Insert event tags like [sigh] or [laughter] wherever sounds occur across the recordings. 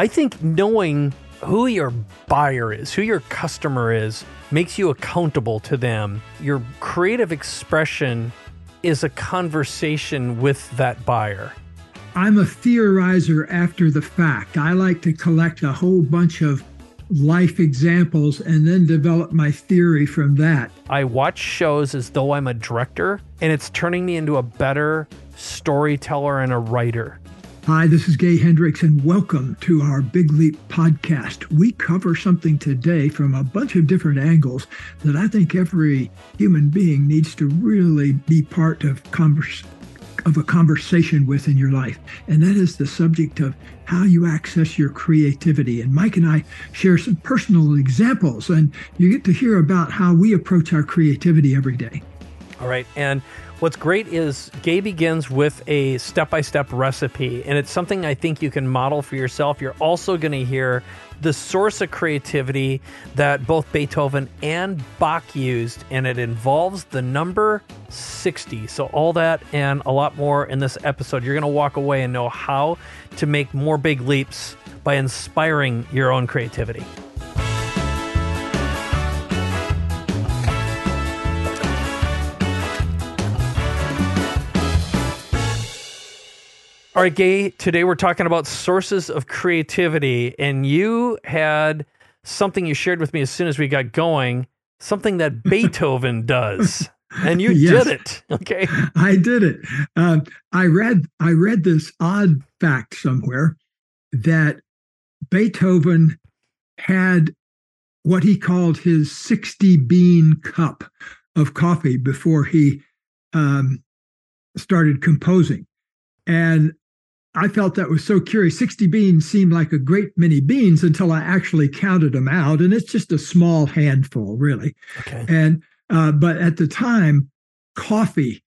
I think knowing who your buyer is, who your customer is, makes you accountable to them. Your creative expression is a conversation with that buyer. I'm a theorizer after the fact. I like to collect a whole bunch of life examples and then develop my theory from that. I watch shows as though I'm a director, and it's turning me into a better storyteller and a writer. Hi, this is Gay Hendricks, and welcome to our Big Leap podcast. We cover something today from a bunch of different angles that I think every human being needs to really be part of converse, of a conversation with in your life, and that is the subject of how you access your creativity. And Mike and I share some personal examples, and you get to hear about how we approach our creativity every day. All right. And what's great is Gay begins with a step by step recipe, and it's something I think you can model for yourself. You're also going to hear the source of creativity that both Beethoven and Bach used, and it involves the number 60. So, all that and a lot more in this episode. You're going to walk away and know how to make more big leaps by inspiring your own creativity. All right, Gay, today we're talking about sources of creativity, and you had something you shared with me as soon as we got going, something that [laughs] Beethoven does. And you yes, did it. Okay. I did it. Um, I read I read this odd fact somewhere that Beethoven had what he called his 60 bean cup of coffee before he um, started composing. And I felt that was so curious. 60 beans seemed like a great many beans until I actually counted them out. And it's just a small handful, really. Okay. And, uh, but at the time, coffee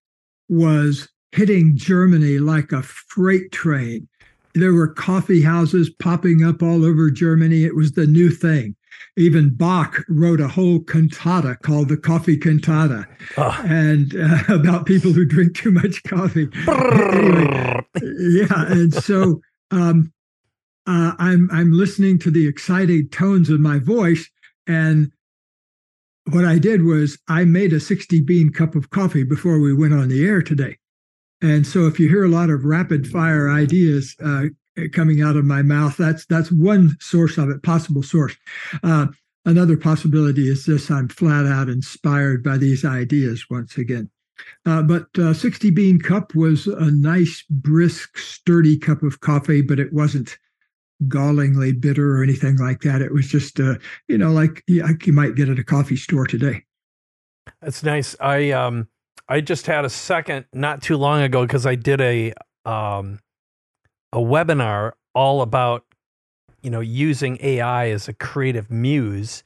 was hitting Germany like a freight train. There were coffee houses popping up all over Germany. It was the new thing. Even Bach wrote a whole cantata called the Coffee Cantata, oh. and uh, [laughs] about people who drink too much coffee. anyway, yeah, and so um, uh, I'm I'm listening to the excited tones of my voice, and what I did was I made a 60 bean cup of coffee before we went on the air today. And so if you hear a lot of rapid fire ideas uh, coming out of my mouth. That's that's one source of it, possible source. Uh, another possibility is this: I'm flat out inspired by these ideas once again. Uh, but uh, 60 bean cup was a nice, brisk, sturdy cup of coffee, but it wasn't gallingly bitter or anything like that. It was just, uh, you know, like, like you might get at a coffee store today. That's nice. I um I just had a second not too long ago because I did a um a webinar all about you know using AI as a creative muse,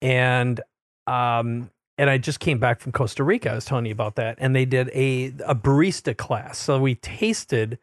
and um, and I just came back from Costa Rica. I was telling you about that, and they did a a barista class. So we tasted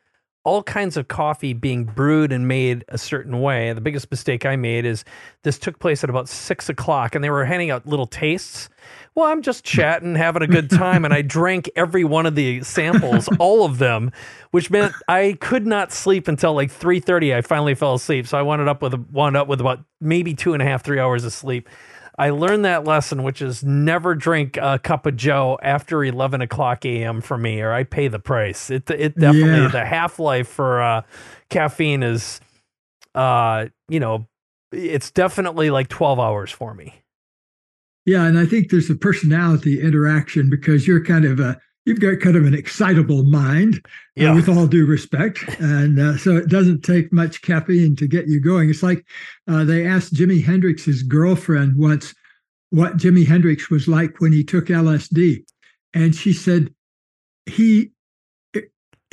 all kinds of coffee being brewed and made a certain way. The biggest mistake I made is this took place at about six o'clock, and they were handing out little tastes. Well, I'm just chatting, having a good time, and I drank every one of the samples, [laughs] all of them, which meant I could not sleep until like three thirty. I finally fell asleep, so I wound up with wound up with about maybe two and a half, three hours of sleep. I learned that lesson, which is never drink a cup of Joe after 11 o'clock a.m. for me, or I pay the price. It, it definitely, yeah. the half life for uh, caffeine is, uh, you know, it's definitely like 12 hours for me. Yeah. And I think there's a personality interaction because you're kind of a, you've got kind of an excitable mind, uh, yeah. uh, with all due respect, and uh, so it doesn't take much caffeine to get you going. It's like uh, they asked Jimi Hendrix's girlfriend once what Jimi Hendrix was like when he took LSD, and she said he.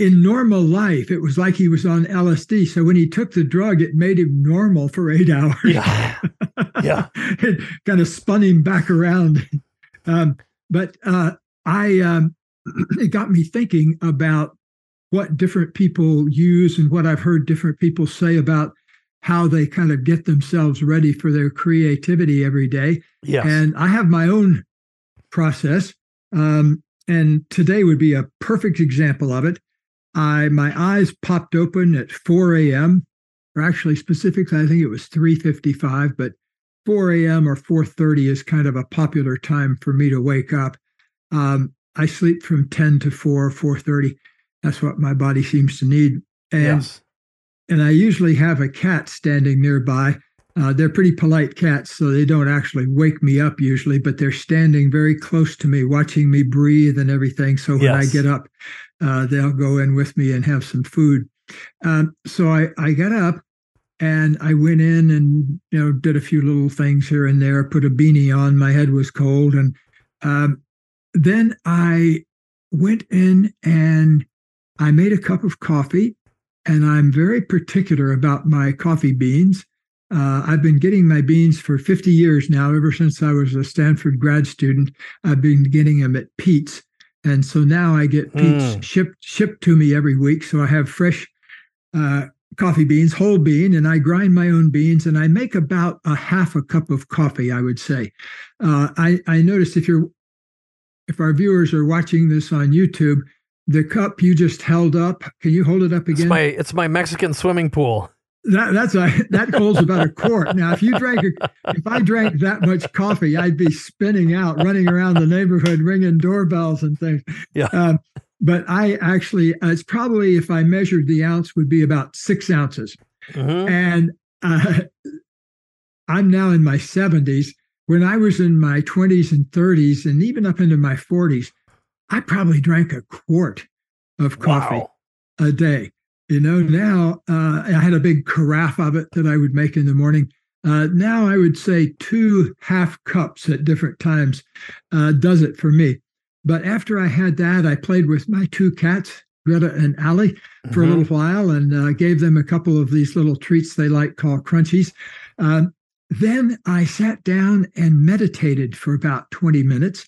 In normal life, it was like he was on LSD. So when he took the drug, it made him normal for eight [laughs] hours. Yeah, yeah. [laughs] it kind of spun him back around. Um, but uh, I um, [clears throat] it got me thinking about what different people use and what I've heard different people say about how they kind of get themselves ready for their creativity every day. Yes. And I have my own process. Um, and today would be a perfect example of it. I my eyes popped open at 4 a.m. or actually specifically, I think it was 3:55, but 4 a.m. or 4:30 is kind of a popular time for me to wake up. Um, I sleep from 10 to 4, 4:30. That's what my body seems to need. And yes. and I usually have a cat standing nearby. Uh, they're pretty polite cats, so they don't actually wake me up usually, but they're standing very close to me, watching me breathe and everything. So when I get up, uh, they'll go in with me and have some food. Um, so I, I got up and I went in and you know did a few little things here and there. Put a beanie on. My head was cold, and um, then I went in and I made a cup of coffee. And I'm very particular about my coffee beans. Uh, I've been getting my beans for 50 years now. Ever since I was a Stanford grad student, I've been getting them at Pete's, and so now I get Pete's Mm. shipped shipped to me every week. So I have fresh uh, coffee beans, whole bean, and I grind my own beans, and I make about a half a cup of coffee. I would say. Uh, I I noticed if you're if our viewers are watching this on YouTube, the cup you just held up, can you hold it up It's again? my it's my Mexican swimming pool. That that's a, that holds about a quart. Now, if you drank, if I drank that much coffee, I'd be spinning out, running around the neighborhood, ringing doorbells and things. Yeah. Um, but I actually, uh, it's probably if I measured the ounce, would be about six ounces. Mhm. And uh, I'm now in my 70s. When I was in my 20s and 30s, and even up into my 40s, I probably drank a quart of coffee Wow. a day. You know, now uh, I had a big carafe of it that I would make in the morning. Uh, now I would say two half cups at different times uh, does it for me. But after I had that, I played with my two cats, Greta and Allie, for a Mhm. little while and uh, gave them a couple of these little treats they like called crunchies. Um, then I sat down and meditated for about 20 minutes.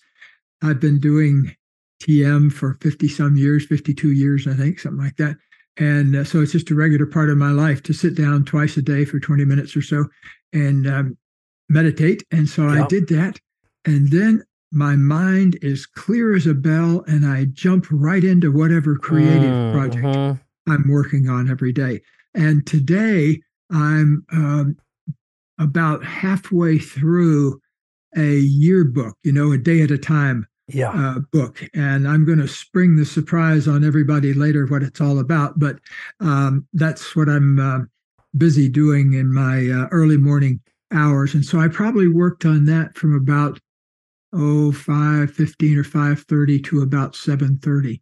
I've been doing TM for 50 some years, 52 years, I think, something like that. And uh, so it's just a regular part of my life to sit down twice a day for 20 minutes or so and um, meditate. And so I did that. And then my mind is clear as a bell and I jump right into whatever creative Mm, project mhm. I'm working on every day. And today I'm um, about halfway through a yearbook, you know, a day at a time Yeah. uh, book. And I'm going to spring the surprise on everybody later what it's all about. But um, that's what I'm uh, busy doing in my uh, early morning hours. And so I probably worked on that from about oh five fifteen or five thirty to about seven thirty.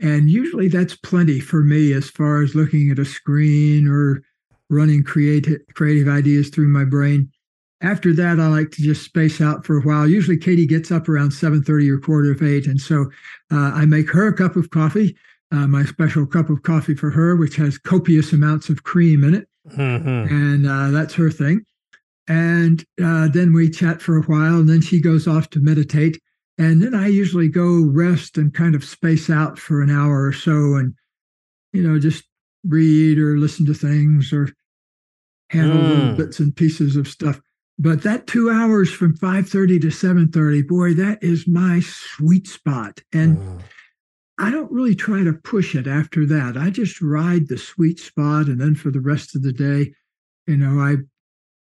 And usually that's plenty for me as far as looking at a screen or running creative creative ideas through my brain. After that, I like to just space out for a while. Usually, Katie gets up around seven thirty or quarter of eight, and so uh, I make her a cup of coffee, uh, my special cup of coffee for her, which has copious amounts of cream in it Mhm. and uh, that's her thing. And uh, then we chat for a while, and then she goes off to meditate. And then I usually go rest and kind of space out for an hour or so, and you know, just read or listen to things or handle little Mm. bits and pieces of stuff. But that two hours from five thirty to seven thirty, boy, that is my sweet spot. And Mm. I don't really try to push it after that. I just ride the sweet spot. And then for the rest of the day, you know, I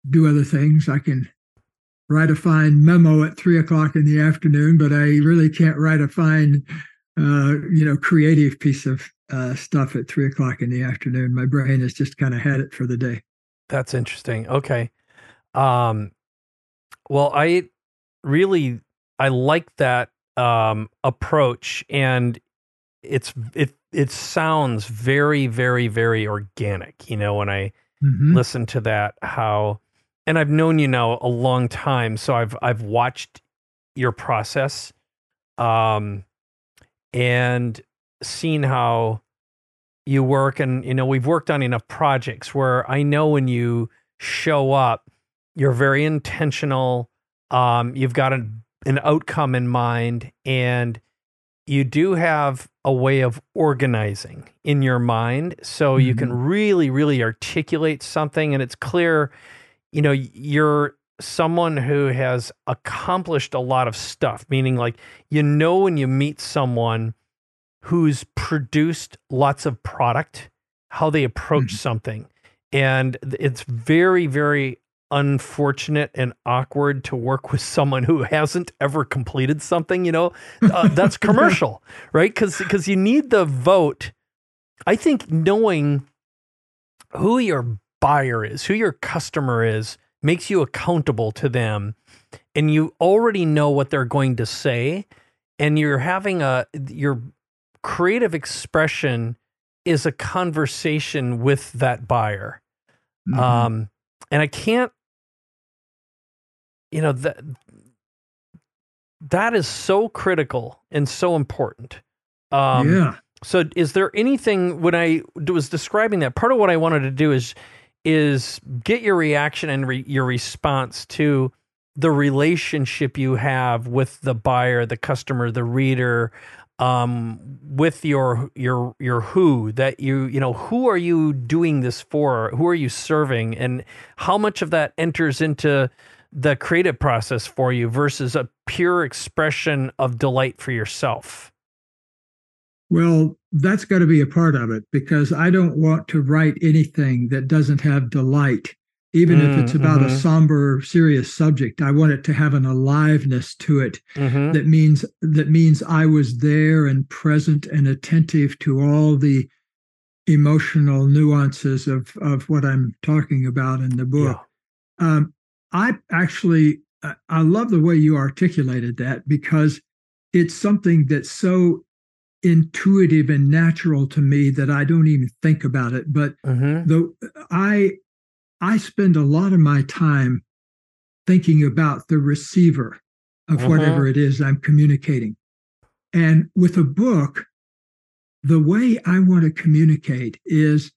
do other things. I can write a fine memo at three o'clock in the afternoon, but I really can't write a fine, uh, you know, creative piece of uh, stuff at three o'clock in the afternoon. My brain has just kind of had it for the day. That's interesting. Okay. Um well, I really I like that um approach and it's it it sounds very very very organic, you know, when I Mhm. listen to that how and I've known you now a long time, so I've I've watched your process um and seen how you work and you know we've worked on enough projects where I know when you show up you're very intentional um you've got an an outcome in mind and you do have a way of organizing in your mind so you can really really articulate something and it's clear you know you're someone who has accomplished a lot of stuff meaning like you know when you meet someone who's produced lots of product how they approach Mhm. something and it's very very unfortunate and awkward to work with someone who hasn't ever completed something you know? Uh, that's [laughs] commercial right? Because because you need the vote. I think knowing who your buyer is who your customer is makes you accountable to them and you already know what they're going to say and you're having a your creative expression is a conversation with that buyer. Mhm. um and i can't you know that that is so critical and so important um yeah. so is there anything when I was describing that part of what I wanted to do is is get your reaction and re, your response to the relationship you have with the buyer, the customer, the reader, um, with your your your who that you you know who are you doing this for? Who are you serving, and how much of that enters into the creative process for you versus a pure expression of delight for yourself. Well, that's got to be a part of it because I don't want to write anything that doesn't have delight, even if Mm, it's about a mhm. somber, serious subject. I want it to have an aliveness to it Mm-hmm. that means that means I was there and present and attentive to all the emotional nuances of of what I'm talking about in the book. Um, I actually I- love the way you articulated that because it's something that's so intuitive and natural to me that I don't even think about it. But Mm-hmm. the I I spend a lot of my time thinking about the receiver of Mhm. whatever it is I'm communicating. And with a book, the way I want to communicate is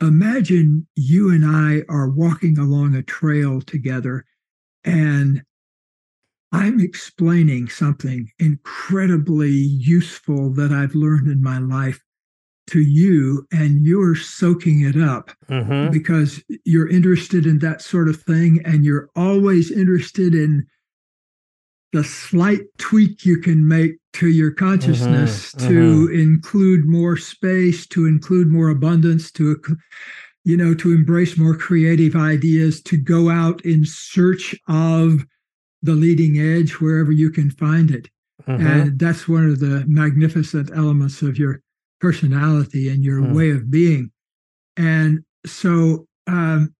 imagine you and I are walking along a trail together and I'm explaining something incredibly useful that I've learned in my life to you, and you're soaking it up Mm-hmm. because you're interested in that sort of thing and you're always interested in the slight tweak you can make to your consciousness Mhm, to include more space to include more abundance to you know to embrace more creative ideas to go out in search of the leading edge wherever you can find it Mm-hmm. and that's one of the magnificent elements of your personality and your Hmm. way of being. And so um,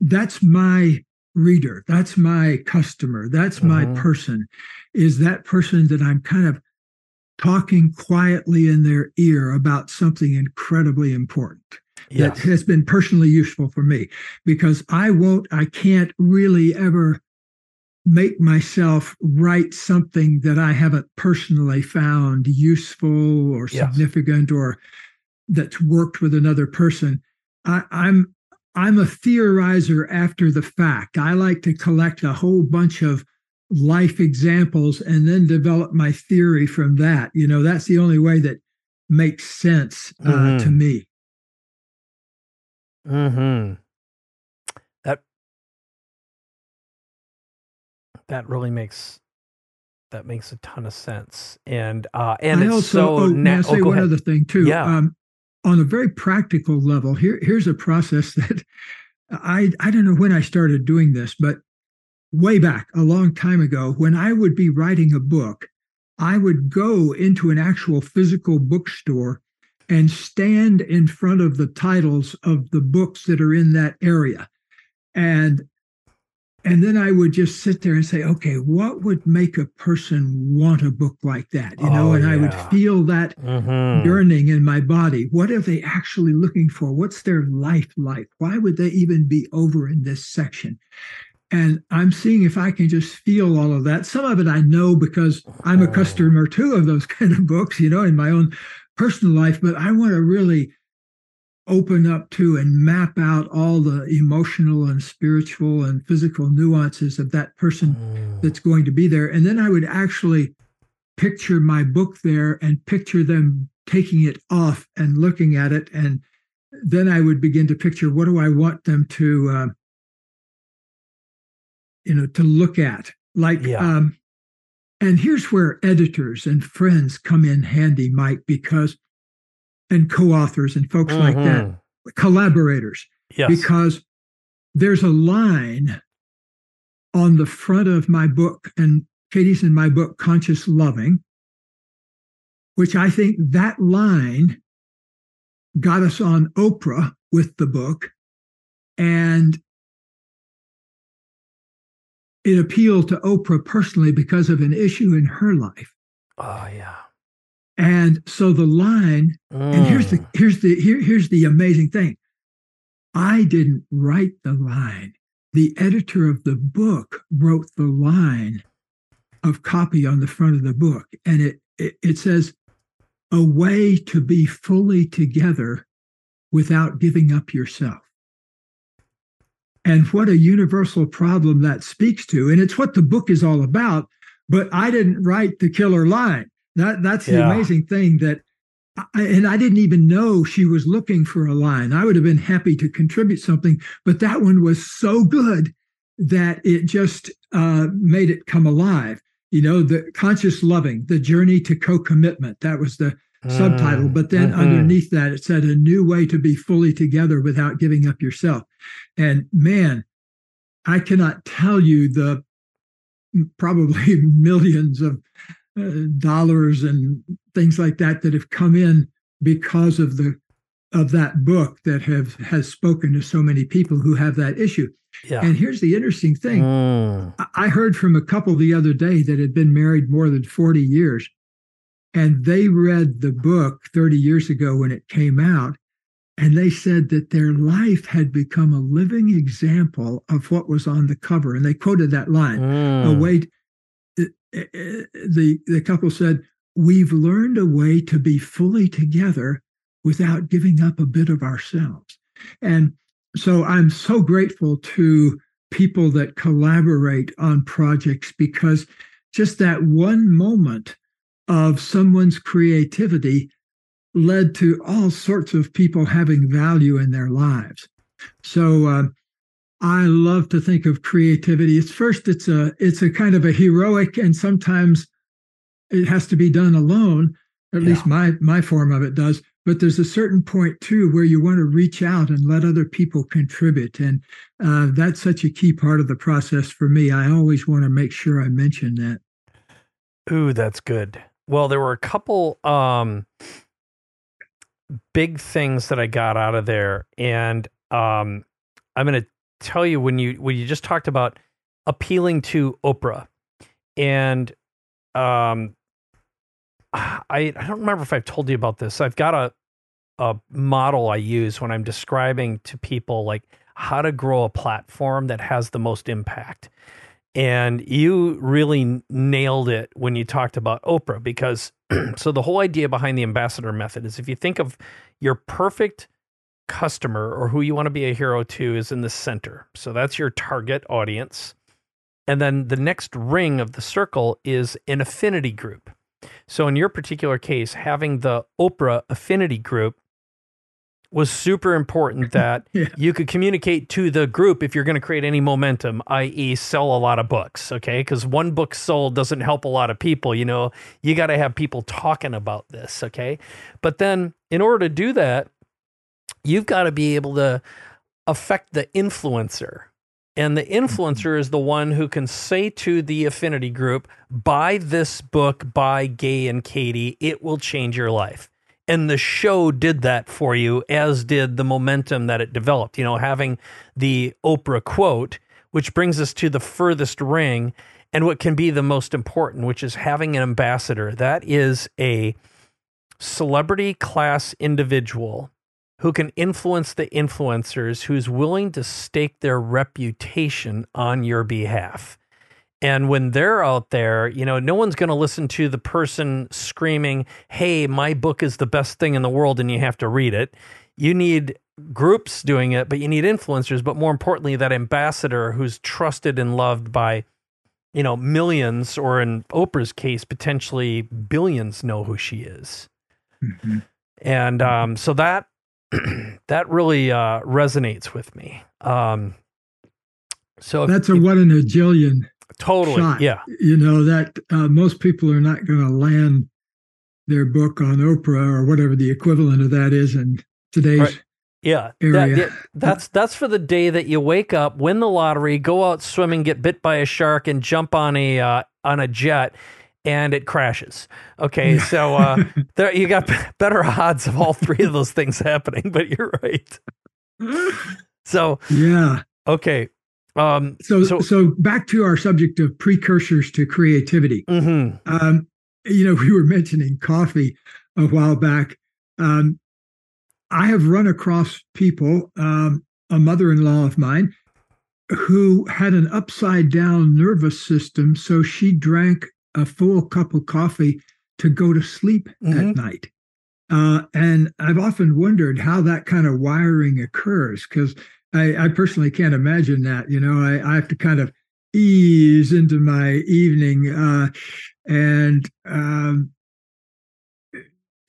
that's my reader. That's my customer. That's my Mhm. person. Is that person that i'm kind of talking quietly in their ear about something incredibly important that has been personally useful for me. Because I won't, I can't really ever make myself write something that I haven't personally found useful or Yes. significant or that's worked with another person. I, I'm I'm a theorizer after the fact. I like to collect a whole bunch of life examples and then develop my theory from that. You know, that's the only way that makes sense uh, Mhm. to me. Mm-hmm. That that really makes that makes a ton of sense, and uh, and I it's also so oh, may I say oh, one ahead. other thing too. Yeah. Um, on a very practical level, here here's a process [laughs] that I I don't know when I started doing this, but way back a long time ago, when I would be writing a book, I would go into an actual physical bookstore and stand in front of the titles of the books that are in that area. And and then I would just sit there and say, okay, what would make a person want a book like that? You know, Oh, and I would feel that Mhm. yearning in my body. What are they actually looking for? What's their life like? Why would they even be over in this section? And I'm seeing if I can just feel all of that. Some of it I know because I'm a Oh. customer too of those [laughs] kind of books, you know, in my own personal life, but I want to really open up to and map out all the emotional and spiritual and physical nuances of that person Mm. that's going to be there. And then I would actually picture my book there and picture them taking it off and looking at it. And then I would begin to picture what do I want them to, uh, you know, to look at. Like, Yeah. um, and here's where editors and friends come in handy, Mike, because, and co authors and folks like mm-hmm. that collaborators Yes. Because there's a line on the front of my book, and Katie's in my book, Conscious Loving, which I think that line got us on Oprah with the book. And it appealed to Oprah personally because of an issue in her life. Oh yeah. And so the line, mm. and here's the mm. here's the here, here's the amazing thing. I didn't write the line. The editor of the book wrote the line of copy on the front of the book. And it it, it says, a way to be fully together without giving up yourself. And what a universal problem that speaks to. And it's what the book is all about. But I didn't write the killer line. That that's the yeah. amazing thing that I, and I didn't even know she was looking for a line. I would have been happy to contribute something, but that one was so good that it just uh, made it come alive. You know, the conscious loving, the journey to co-commitment. That was the mm. subtitle. But then mm-hmm. underneath that, it said a new way to be fully together without giving up yourself. And man, I cannot tell you the probably [laughs] millions of uh, dollars and things like that that have come in because of the of that book that have has spoken to so many people who have that issue. Yeah. And here's the interesting thing. Mm. I heard from a couple the other day that had been married more than 40 years and they read the book 30 years ago when it came out and they said that their life had become a living example of what was on the cover and they quoted that line mm. a way the the couple said we've learned a way to be fully together without giving up a bit of ourselves. And so i'm so grateful to people that collaborate on projects because just that one moment of someone's creativity led to all sorts of people having value in their lives. So uh, I love to think of creativity. It's first, it's a it's a kind of a heroic, and sometimes it has to be done alone. At yeah. least my my form of it does. But there's a certain point too where you want to reach out and let other people contribute, and uh, that's such a key part of the process for me. I always want to make sure I mention that. Ooh, that's good. Well, there were a couple um, big things that I got out of there, and um, I'm going to tell you when you when you just talked about appealing to Oprah, and um, I I don't remember if I've told you about this. I've got a a model I use when I'm describing to people like how to grow a platform that has the most impact. And you really nailed it when you talked about Oprah because [clears throat] so the whole idea behind the ambassador method is if you think of your perfect customer or who you want to be a hero to is in the center. So that's your target audience. And then the next ring of the circle is an affinity group. So in your particular case, having the Oprah affinity group was super important [laughs] that yeah. you could communicate to the group if you're going to create any momentum, i.e., sell a lot of books. Okay. Because one book sold doesn't help a lot of people. You know, you got to have people talking about this. Okay. But then in order to do that, you've got to be able to affect the influencer. And the mm-hmm. influencer is the one who can say to the affinity group, buy this book by Gay and Katie. It will change your life. And the show did that for you, as did the momentum that it developed. You know, having the Oprah quote, which brings us to the furthest ring and what can be the most important, which is having an ambassador. That is a celebrity class individual who can influence the influencers, who's willing to stake their reputation on your behalf. And when they're out there, you know, no one's going to listen to the person screaming, Hey, my book is the best thing in the world and you have to read it. You need groups doing it, but you need influencers. But more importantly, that ambassador who's trusted and loved by, you know, millions, or in Oprah's case, potentially billions know who she is. Mm-hmm. And um, so that [clears throat] that really uh, resonates with me. Um, so that's a one in a jillion. Totally. Shot. Yeah. You know that uh, most people are not going to land their book on Oprah or whatever the equivalent of that is in today's right. Yeah, that- area. that- that's that's for the day that you wake up, win the lottery, go out swimming, get bit by a shark, and jump on a uh, on a jet, and it crashes. Okay, [laughs] so uh, there you got better odds of all three of those things [laughs] happening. But you're right. [laughs] So yeah. okay, um, So, So- so back to our subject of precursors to creativity. mhm, Um, you know, we were mentioning coffee a while back. Um, I have run across people, um, a mother-in-law of mine, who had an upside-down nervous system, so she drank a full cup of coffee to go to sleep Mhm. at night. Uh, and I've often wondered how that kind of wiring occurs because I, I personally can't imagine that. You know, I, I have to kind of ease into my evening uh, and um,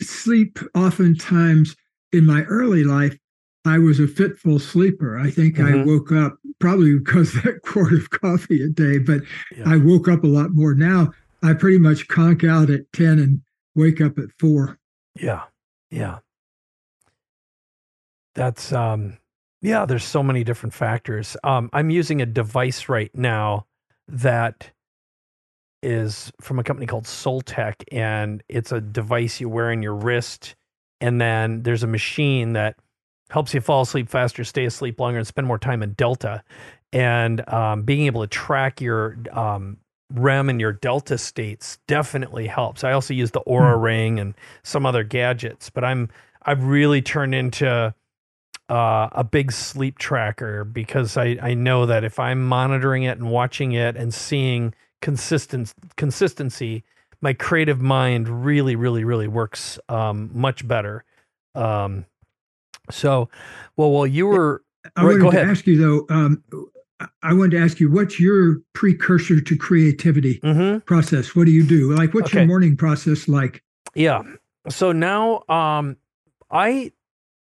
sleep. Oftentimes in my early life, I was a fitful sleeper. I think I Mhm. woke up probably [laughs] because of that quart of coffee a day, but Yeah. I woke up a lot more now. I pretty much conk out at 10 and wake up at four. yeah, yeah. That's um, yeah. There's so many different factors. Um, I'm using a device right now that is from a company called Soltech, and it's a device you wear in your wrist, and then there's a machine that helps you fall asleep faster, stay asleep longer, and spend more time in delta. And um, being able to track your um, REM and your delta states definitely helps. I also use the Oura Ring and some other gadgets, but I'm I've really turned into uh, a big sleep tracker because I, I know that if I'm monitoring it and watching it and seeing consistent consistency, my creative mind really, really, really works um, much better. Um, so, well, while you were I Right, wanted go to ahead. ask you though. Um, I- wanted to ask you, what's your precursor to creativity Mhm. process? What do you do? Like, what's your morning process like? Yeah. So now, um, I,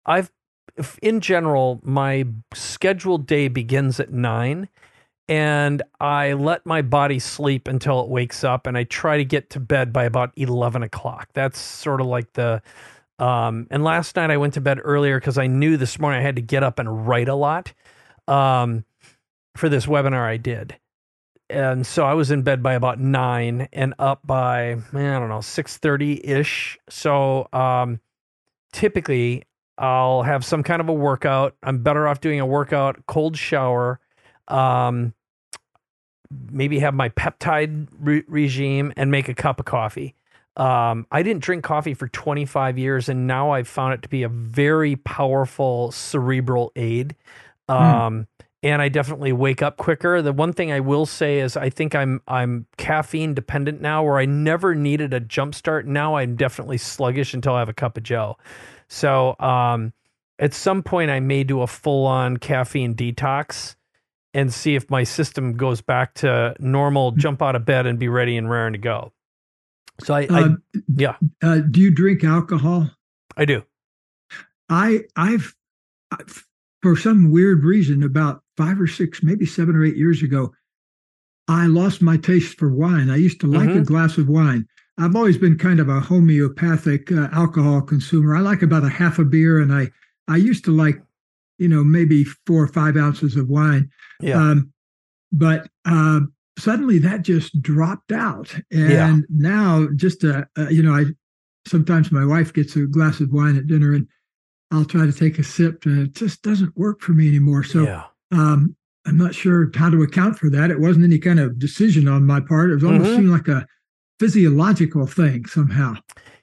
I've, in general, my scheduled day begins at nine, and I let my body sleep until it wakes up, and I try to get to bed by about eleven o'clock. That's sort of like the, um, and last night I went to bed earlier because I knew this morning I had to get up and write a lot, um, for this webinar I did and so I was in bed by about nine and up by I don't know six thirty ish. So um, typically I'll have some kind of a workout. I'm better off doing a workout, cold shower, um, maybe have my peptide re- regime, and make a cup of coffee. Um, I didn't drink coffee for 25 years, and now I've found it to be a very powerful cerebral aid. Um, and I definitely wake up quicker. The one thing I will say is I think I'm I'm caffeine dependent now where I never needed a jump start. Now I'm definitely sluggish until I have a cup of joe. So um at some point I may do a full on caffeine detox and see if my system goes back to normal, jump out of bed and be ready and raring to go. So I, I Uh, yeah. uh, do you drink alcohol? I do. I I've I've- for some weird reason about five or six, maybe seven or eight years ago, I lost my taste for wine. I used to like a Mhm. glass of wine. I've always been kind of a homeopathic uh, alcohol consumer. I like about a half a beer, and I I used to like, you know, maybe four or five ounces of wine. Yeah. Um, but uh, suddenly that just dropped out, and Yeah. now just uh, uh, you know, I sometimes my wife gets a glass of wine at dinner, and I'll try to take a sip, and it just doesn't work for me anymore. So yeah. Um, I'm not sure how to account for that. It wasn't any kind of decision on my part. It was almost Mhm. seemed like a physiological thing somehow.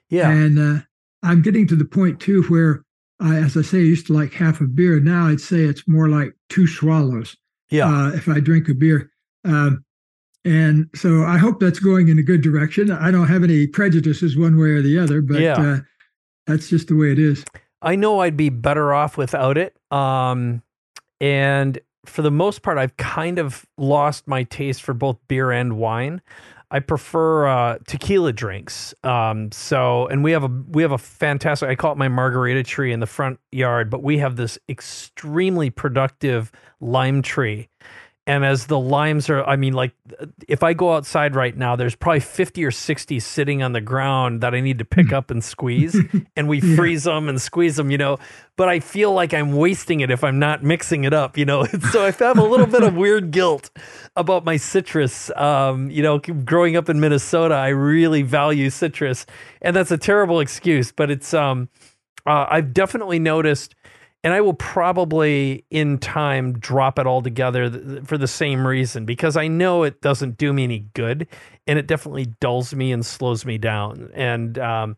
Yeah. And uh, I'm getting to the point too where, I, as I say, I used to like half a beer. Now I'd say it's more like two swallows yeah. uh, if I drink a beer. Um, and so I hope that's going in a good direction. I don't have any prejudices one way or the other, but Yeah. uh, that's just the way it is. I know I'd be better off without it. Um, and for the most part, I've kind of lost my taste for both beer and wine. I prefer uh, tequila drinks. Um, so, and we have a we have a fantastic. I call it my margarita tree in the front yard, but we have this extremely productive lime tree, And as the limes are, I mean, like if I go outside right now, there's probably 50 or 60 sitting on the ground that I need to pick up and squeeze. [laughs] and we Yeah. freeze them and squeeze them, you know. But I feel like I'm wasting it if I'm not mixing it up, you know. [laughs] so I have a little bit of weird guilt about my citrus. Um, you know, growing up in Minnesota, I really value citrus. And that's a terrible excuse, but it's, um, uh, I've definitely noticed and I will probably in time drop it all together th- for the same reason because I know it doesn't do me any good and it definitely dulls me and slows me down. And, um,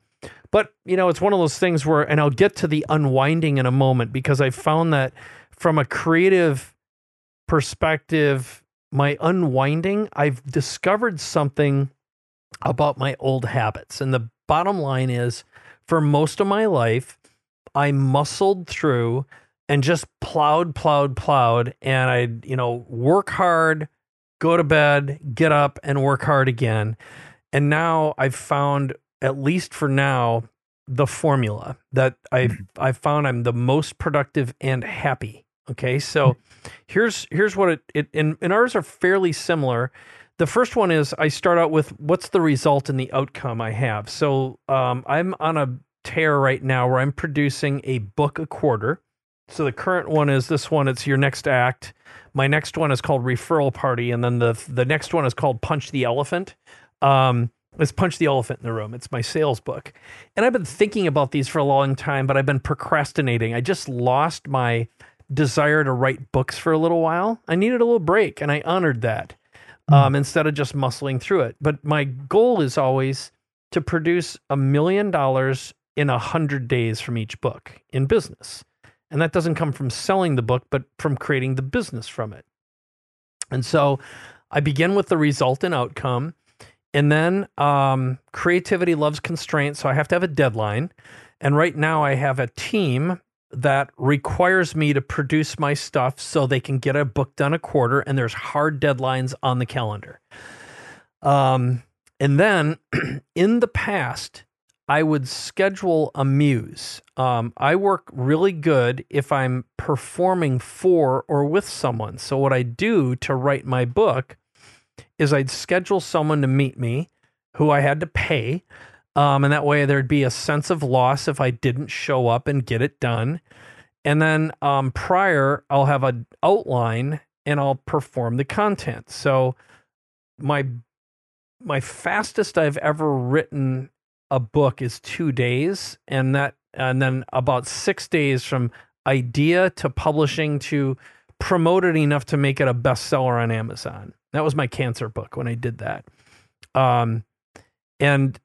but you know, it's one of those things where, and I'll get to the unwinding in a moment because I found that from a creative perspective, my unwinding, I've discovered something about my old habits. And the bottom line is for most of my life, I muscled through and just plowed, plowed, plowed. And I, you know, work hard, go to bed, get up and work hard again. And now I've found, at least for now, the formula that I've I've found I'm the most productive and happy. Okay. So here's here's what it, it and, and ours are fairly similar. The first one is I start out with what's the result and the outcome I have. So um, I'm on a tear right now where I'm producing a book a quarter. So the current one is this one. It's your next act. My next one is called Referral Party, and then the the next one is called Punch the Elephant. Um, it's Punch the Elephant in the Room. It's my sales book, and I've been thinking about these for a long time, but I've been procrastinating. I just lost my desire to write books for a little while. I needed a little break, and I honored that um, instead of just muscling through it. But my goal is always to produce a million dollars in a hundred days from each book in business. And that doesn't come from selling the book, but from creating the business from it. And so I begin with the result and outcome. And then um, creativity loves constraints. So I have to have a deadline. And right now I have a team that requires me to produce my stuff so they can get a book done a quarter. And there's hard deadlines on the calendar. Um, and then [clears throat] in the past, I would schedule a muse. Um, I work really good if I'm performing for or with someone. So, what I do to write my book is I'd schedule someone to meet me who I had to pay. Um, and that way there'd be a sense of loss if I didn't show up and get it done. And then um, prior, I'll have an outline and I'll perform the content. So, my my fastest I've ever written a book is two days, and that and then about six days from idea to publishing to promote it enough to make it a bestseller on Amazon. That was my cancer book when I did that. Um, and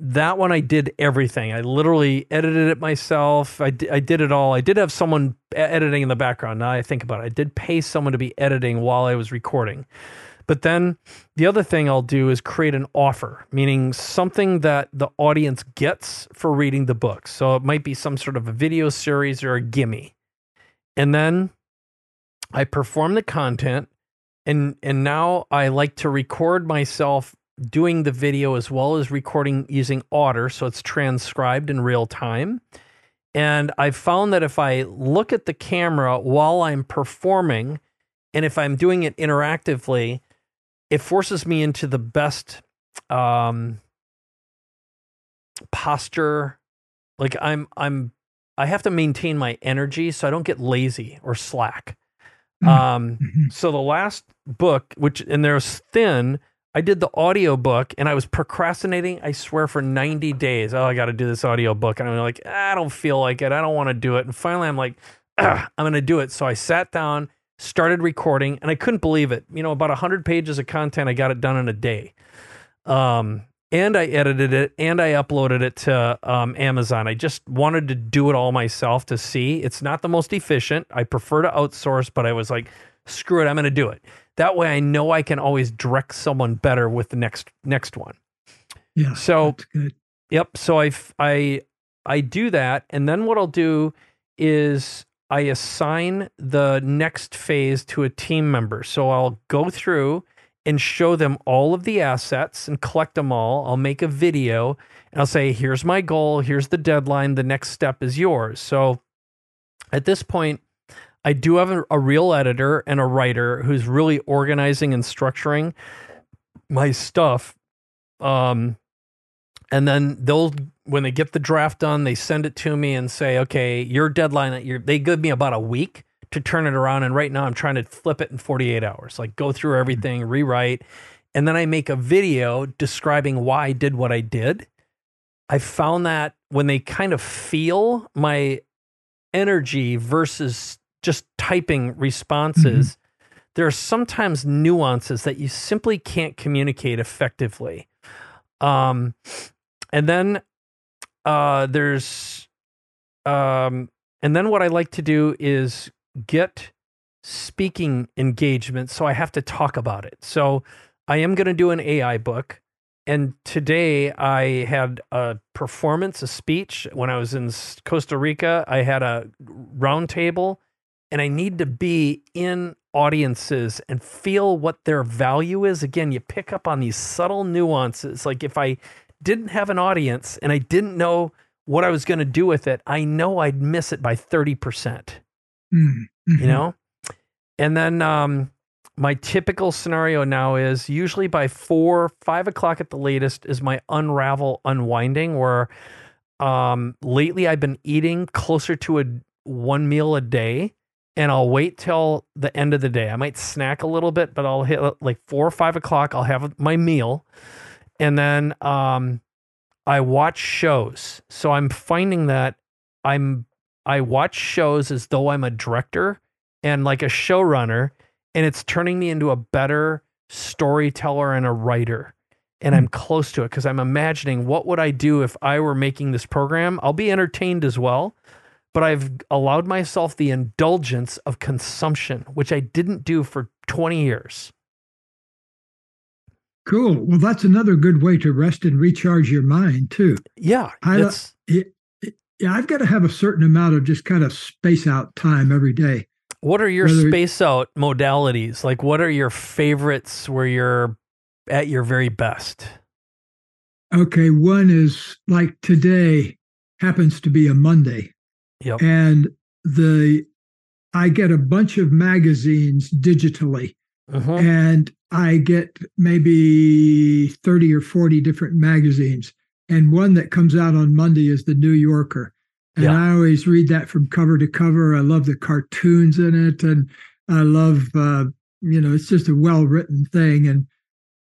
that one I did everything. I literally edited it myself. I, I did it all. I did have someone editing in the background. Now I think about it, I did pay someone to be editing while I was recording. But then the other thing I'll do is create an offer, meaning something that the audience gets for reading the book. So it might be some sort of a video series or a gimme. And then I perform the content and and now I like to record myself doing the video as well as recording using Otter so it's transcribed in real time. And I've found that if I look at the camera while I'm performing and if I'm doing it interactively, it forces me into the best um posture. Like i'm i'm i have to maintain my energy so i don't get lazy or slack. Mm. um Mhm. so the last book which and there's thin i did the audio book and i was procrastinating i swear for 90 days. Oh i got to do this audio book. And i'm like i don't feel like it. I don't want to do it. And finally i'm like i'm going to do it. So i sat down started recording and i couldn't believe it you know about 100 pages of content i got it done in a day um and i edited it and i uploaded it to um, amazon i just wanted to do it all myself to see it's not the most efficient i prefer to outsource but i was like screw it i'm going to do it that way i know i can always direct someone better with the next next one Yeah. So-. Yep. So i i do that, and then what I'll do is I assign the next phase to a team member. So I'll go through and show them all of the assets and collect them all. I'll make a video and I'll say, "Here's my goal. Here's the deadline. The next step is yours." So at this point, I do have a, a real editor and a writer who's really organizing and structuring my stuff. Um, and then they'll when they get the draft done, they send it to me and say, "Okay, your deadline. Your, they give me about a week to turn it around, and right now I'm trying to flip it in 48 hours. Like go through everything, rewrite, and then I make a video describing why I did what I did. I found that when they kind of feel my energy versus just typing responses, mm-hmm. there are sometimes nuances that you simply can't communicate effectively. Um, and then uh, there's um, and then what I like to do is get speaking engagement, so I have to talk about it. So I am going to do an AI book. And today I had a performance, a speech. When I was in Costa Rica, I had a roundtable, and I need to be in audiences and feel what their value is. Again, you pick up on these subtle nuances. Like if I didn't have an audience and I didn't know what I was going to do with it, I know I'd miss it by 30%. Mm-hmm. You know? And then um, my typical scenario now is usually by four, five o'clock at the latest is my unravel unwinding where um, lately I've been eating closer to a one meal a day and I'll wait till the end of the day. I might snack a little bit, but I'll hit like four or five o'clock. I'll have my meal and then um, I watch shows. So I'm finding that I'm I watch shows as though I'm a director and like a showrunner, and it's turning me into a better storyteller and a writer. And I'm hmm. close to it because I'm imagining what would I do if I were making this program. I'll be entertained as well, but I've allowed myself the indulgence of consumption, which I didn't do for 20 years. Cool. Well, that's another good way to rest and recharge your mind too. Yeah, I, it, it, yeah, I've got to have a certain amount of just kind of space out time every day. What are your Whether space out modalities? Like, what are your favorites where you're at your very best? Okay, one is like today happens to be a Monday. Yep. And the I get a bunch of magazines digitally. Uh-huh. And I get maybe 30 or 40 different magazines. And one that comes out on Monday is the New Yorker. And yeah. I always read that from cover to cover. I love the cartoons in it. And I love, uh, you know, it's just a well written thing. And,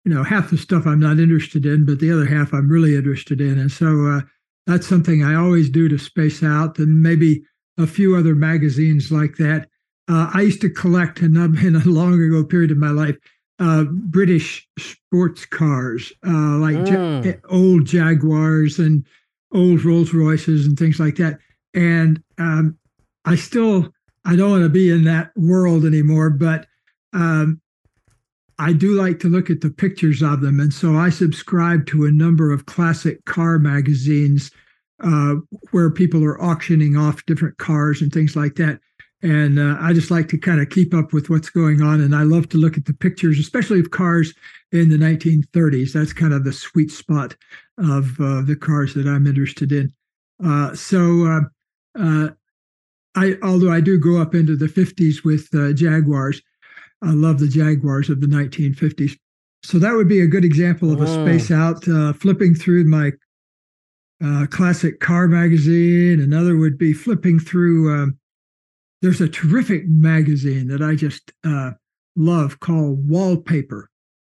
you know, half the stuff I'm not interested in, but the other half I'm really interested in. And so uh, that's something I always do to space out. And maybe a few other magazines like that. Uh, I used to collect, and [laughs] in a long ago period of my life, uh, British sports cars, uh, like mm. ja- old Jaguars and old Rolls Royces and things like that. And um, I still, I don't want to be in that world anymore, but um, I do like to look at the pictures of them. And so I subscribe to a number of classic car magazines uh, where people are auctioning off different cars and things like that. And uh, I just like to kind of keep up with what's going on. And I love to look at the pictures, especially of cars in the 1930s. That's kind of the sweet spot of uh, the cars that I'm interested in. Uh, so, uh, uh, I although I do go up into the 50s with uh, Jaguars, I love the Jaguars of the 1950s. So that would be a good example of a oh. space out. flipping through my classic car magazine. Another would be flipping through. Um, there's a terrific magazine that I just uh, love called Wallpaper,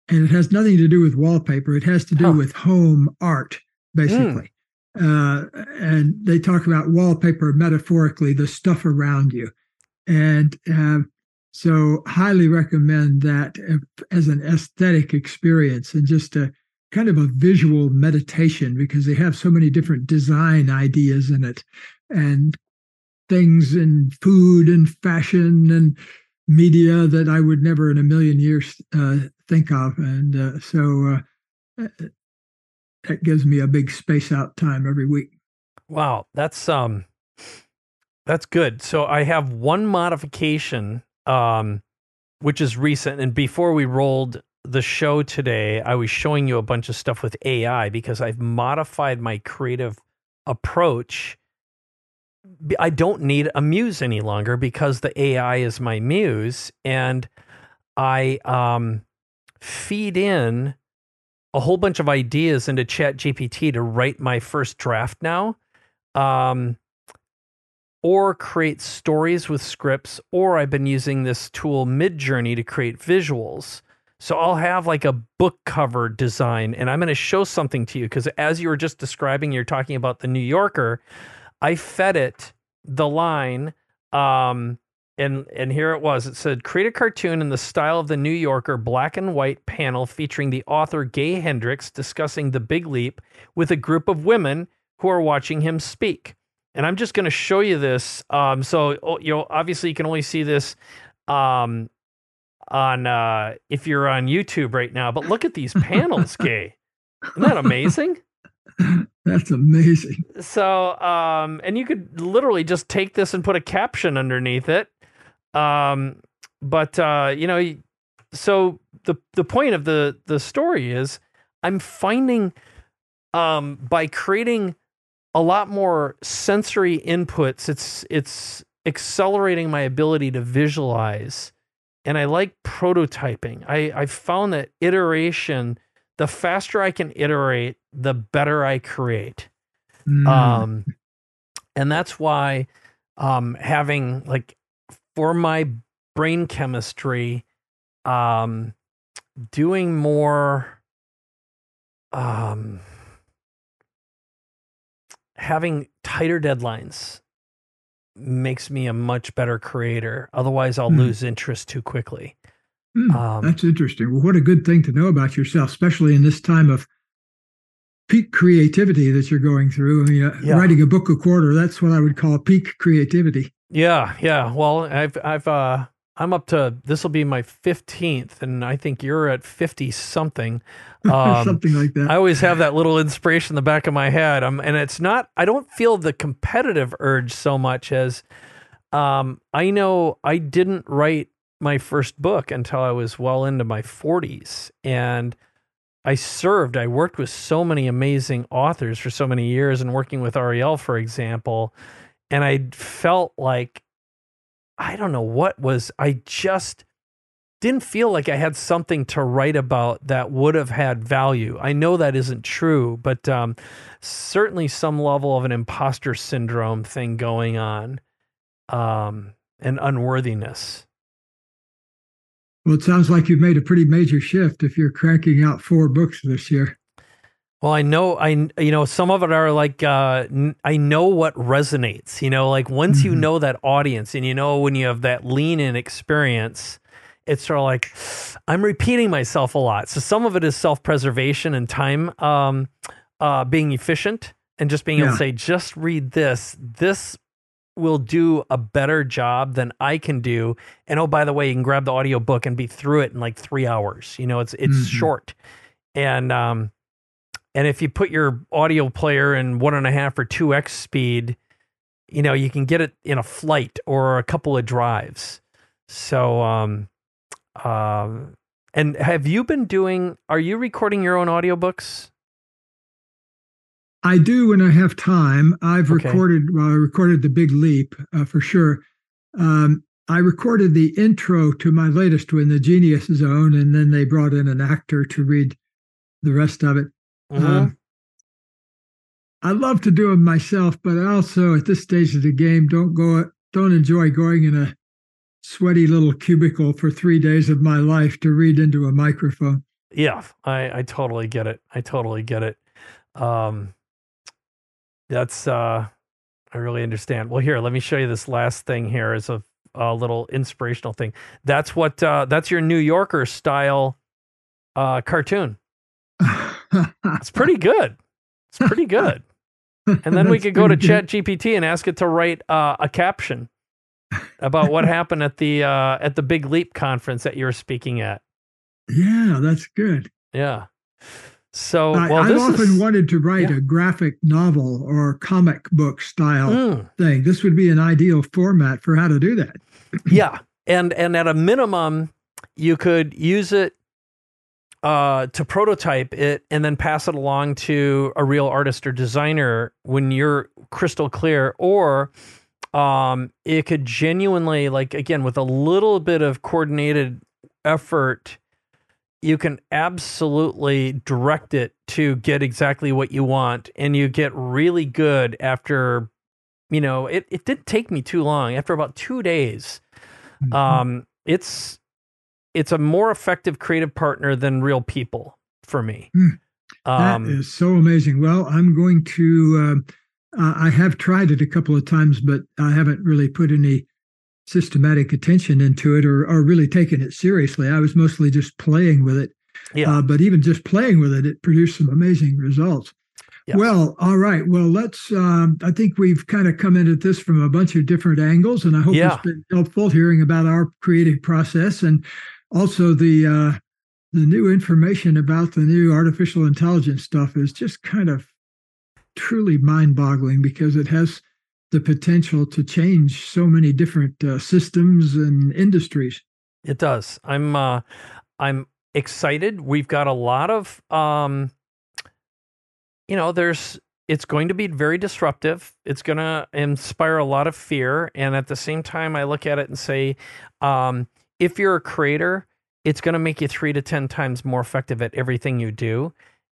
and it has nothing to do with wallpaper. It has to do with home art, basically. Mm. Uh, and they talk about wallpaper metaphorically, the stuff around you. And uh, so, highly recommend that as an aesthetic experience and just a kind of a visual meditation because they have so many different design ideas in it and things in food and fashion and media that I would never in a million years uh, think of. And uh, so uh, that gives me a big space out time every week. Wow, that's um, that's good. So I have one modification, um, which is recent. And before we rolled the show today, I was showing you a bunch of stuff with AI because I've modified my creative approach I don't need a muse any longer because the AI is my muse, and I um, feed in a whole bunch of ideas into Chat GPT to write my first draft now. Um, or create stories with scripts, or I've been using this tool Midjourney to create visuals. So I'll have like a book cover design, and I'm going to show something to you because as you were just describing, you're talking about the New Yorker. I fed it the line, um, and and here it was. It said, "Create a cartoon in the style of the New Yorker, black and white panel featuring the author Gay Hendricks discussing the Big Leap with a group of women who are watching him speak." And I'm just going to show you this. Um, so oh, you know, obviously, you can only see this um, on uh, if you're on YouTube right now. But look at these panels, Gay. Isn't that amazing? [laughs] That's amazing. So, um, and you could literally just take this and put a caption underneath it. Um, but uh, you know, so the the point of the the story is, I'm finding um, by creating a lot more sensory inputs. It's it's accelerating my ability to visualize, and I like prototyping. I I found that iteration. The faster I can iterate, the better I create. Mm. Um, and that's why um, having like for my brain chemistry, um, doing more, um, having tighter deadlines makes me a much better creator. Otherwise, I'll Hmm. lose interest too quickly. Hmm, Um, That's interesting. Well, what a good thing to know about yourself, especially in this time of peak creativity that you're going through. I mean, uh, Yeah. writing a book a quarter, that's what I would call peak creativity. Yeah, yeah. Well, I've I've uh I'm up to this will be my 15th and I think you're at 50 something. [laughs] Um, Something like that. I always have that little inspiration in the back of my head. Um, and it's not, I don't feel the competitive urge so much as um, I know I didn't write my first book until I was well into my 40s. And I served, I worked with so many amazing authors for so many years and working with Ariel, for example. And I felt like, I don't know what was, I just, didn't feel like I had something to write about that would have had value. I know that isn't true, but um, certainly some level of an imposter syndrome thing going on, um, and unworthiness. Well, it sounds like you've made a pretty major shift if you're cranking out four books this year. Well, I know, I you know, some of it are like uh, n- I know what resonates. You know, like once you Mhm. know that audience, and you know when you have that lean in experience, it's sort of like I'm repeating myself a lot. So some of it is self preservation and time, um, uh, being efficient, and just being able to say, just read this. This will do a better job than I can do. And oh, by the way, you can grab the audiobook and be through it in like three hours. You know, it's it's Mhm. short. And um and if you put your audio player in one and a half or two X speed, you know, you can get it in a flight or a couple of drives. So um um and have you been doing are you recording your own audiobooks? I do when I have time. I've Okay. recorded, well, I recorded The Big Leap uh, for sure. Um, I recorded the intro to my latest one, The Genius Zone, and then they brought in an actor to read the rest of it. Mm-hmm. Um, I love to do them myself, but I also at this stage of the game don't go don't enjoy going in a sweaty little cubicle for three days of my life to read into a microphone. Yeah, I, I totally get it. I totally get it. Um, that's uh, I really understand. Well, here, let me show you this last thing. Here is a, a little inspirational thing. That's what uh, that's your New Yorker style uh, cartoon. It's [laughs] pretty good. It's pretty good. And then we could go to. Chat GPT and ask it to write uh, a caption about what happened at the uh, at the Big Leap conference that you were speaking at. Yeah, that's good. Yeah. So, I, well, I've often is, wanted to write yeah. a graphic novel or comic book style Mm. thing. This would be an ideal format for how to do that. [clears throat] yeah and and at a minimum you could use it uh, to prototype it and then pass it along to a real artist or designer when you're crystal clear or um, it could genuinely, like, again, with a little bit of coordinated effort, you can absolutely direct it to get exactly what you want. And you get really good after, you know, it, it didn't take me too long. After about two days, Mhm. um, it's it's a more effective creative partner than real people for me. Hmm. Um, that is so amazing. Well, I'm going to. Uh, I have tried it a couple of times, but I haven't really put any systematic attention into it or, or really taking it seriously. I was mostly just playing with it. yeah, Uh, but even just playing with it, it produced some amazing results. Yeah. Well, all right. Well, let's. Um, I think we've kind of come into this from a bunch of different angles, and I hope Yeah. it's been helpful hearing about our creative process and also the uh, the new information about the new artificial intelligence stuff is just kind of truly mind-boggling because it has the potential to change so many different uh, systems and industries. It does. I'm uh I'm excited. We've got a lot of um you know, there's it's going to be very disruptive. It's going to inspire a lot of fear and at the same time I look at it and say um if you're a creator, it's going to make you 3 to 10 times more effective at everything you do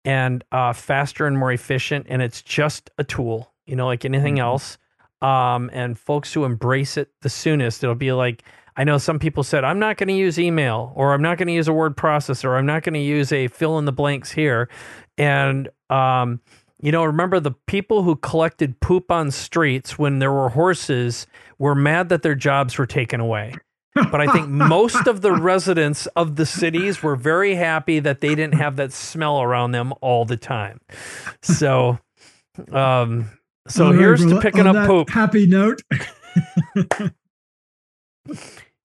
and uh faster and more efficient and it's just a tool, you know, like anything Mhm. else. Um and folks who embrace it the soonest, it'll be like I know some people said, I'm not going to use email or I'm not going to use a word processor or I'm not going to use a fill in the blanks here. And, um, you know, remember the people who collected poop on streets when there were horses were mad that their jobs were taken away. But I think [laughs] most of the residents of the cities were very happy that they didn't have that smell around them all the time. So, um, so All here's to picking up poop. Happy note.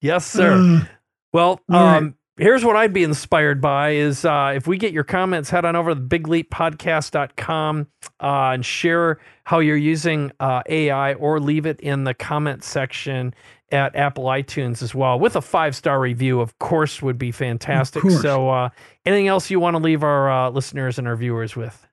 Yes, [laughs] sir. Uh, Well, All right. um, here's what I'd be inspired by is uh, if we get your comments, head on over to bigleappodcast.com uh, and share how you're using uh, AI or leave it in the comment section at Apple iTunes as well with a five star review, of course, would be fantastic. So, uh, anything else you want to leave our uh, listeners and our viewers with?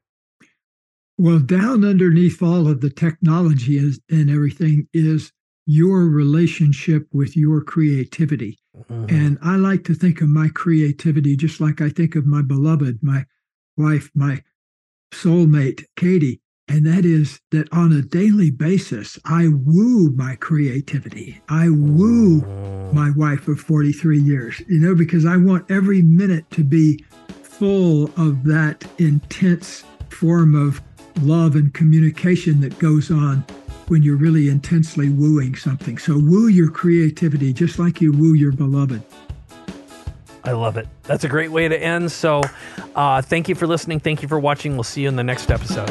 Well, down underneath all of the technology is, and everything is your relationship with your creativity. Mhm. And I like to think of my creativity just like I think of my beloved, my wife, my soulmate, Katie. And that is that on a daily basis, I woo my creativity. I woo my wife of 43 years, you know, because I want every minute to be full of that intense form of love and communication that goes on when you're really intensely wooing something. So woo your creativity just like you woo your beloved. I love it. That's a great way to end. So, uh, thank you for listening. Thank you for watching. We'll see you in the next episode.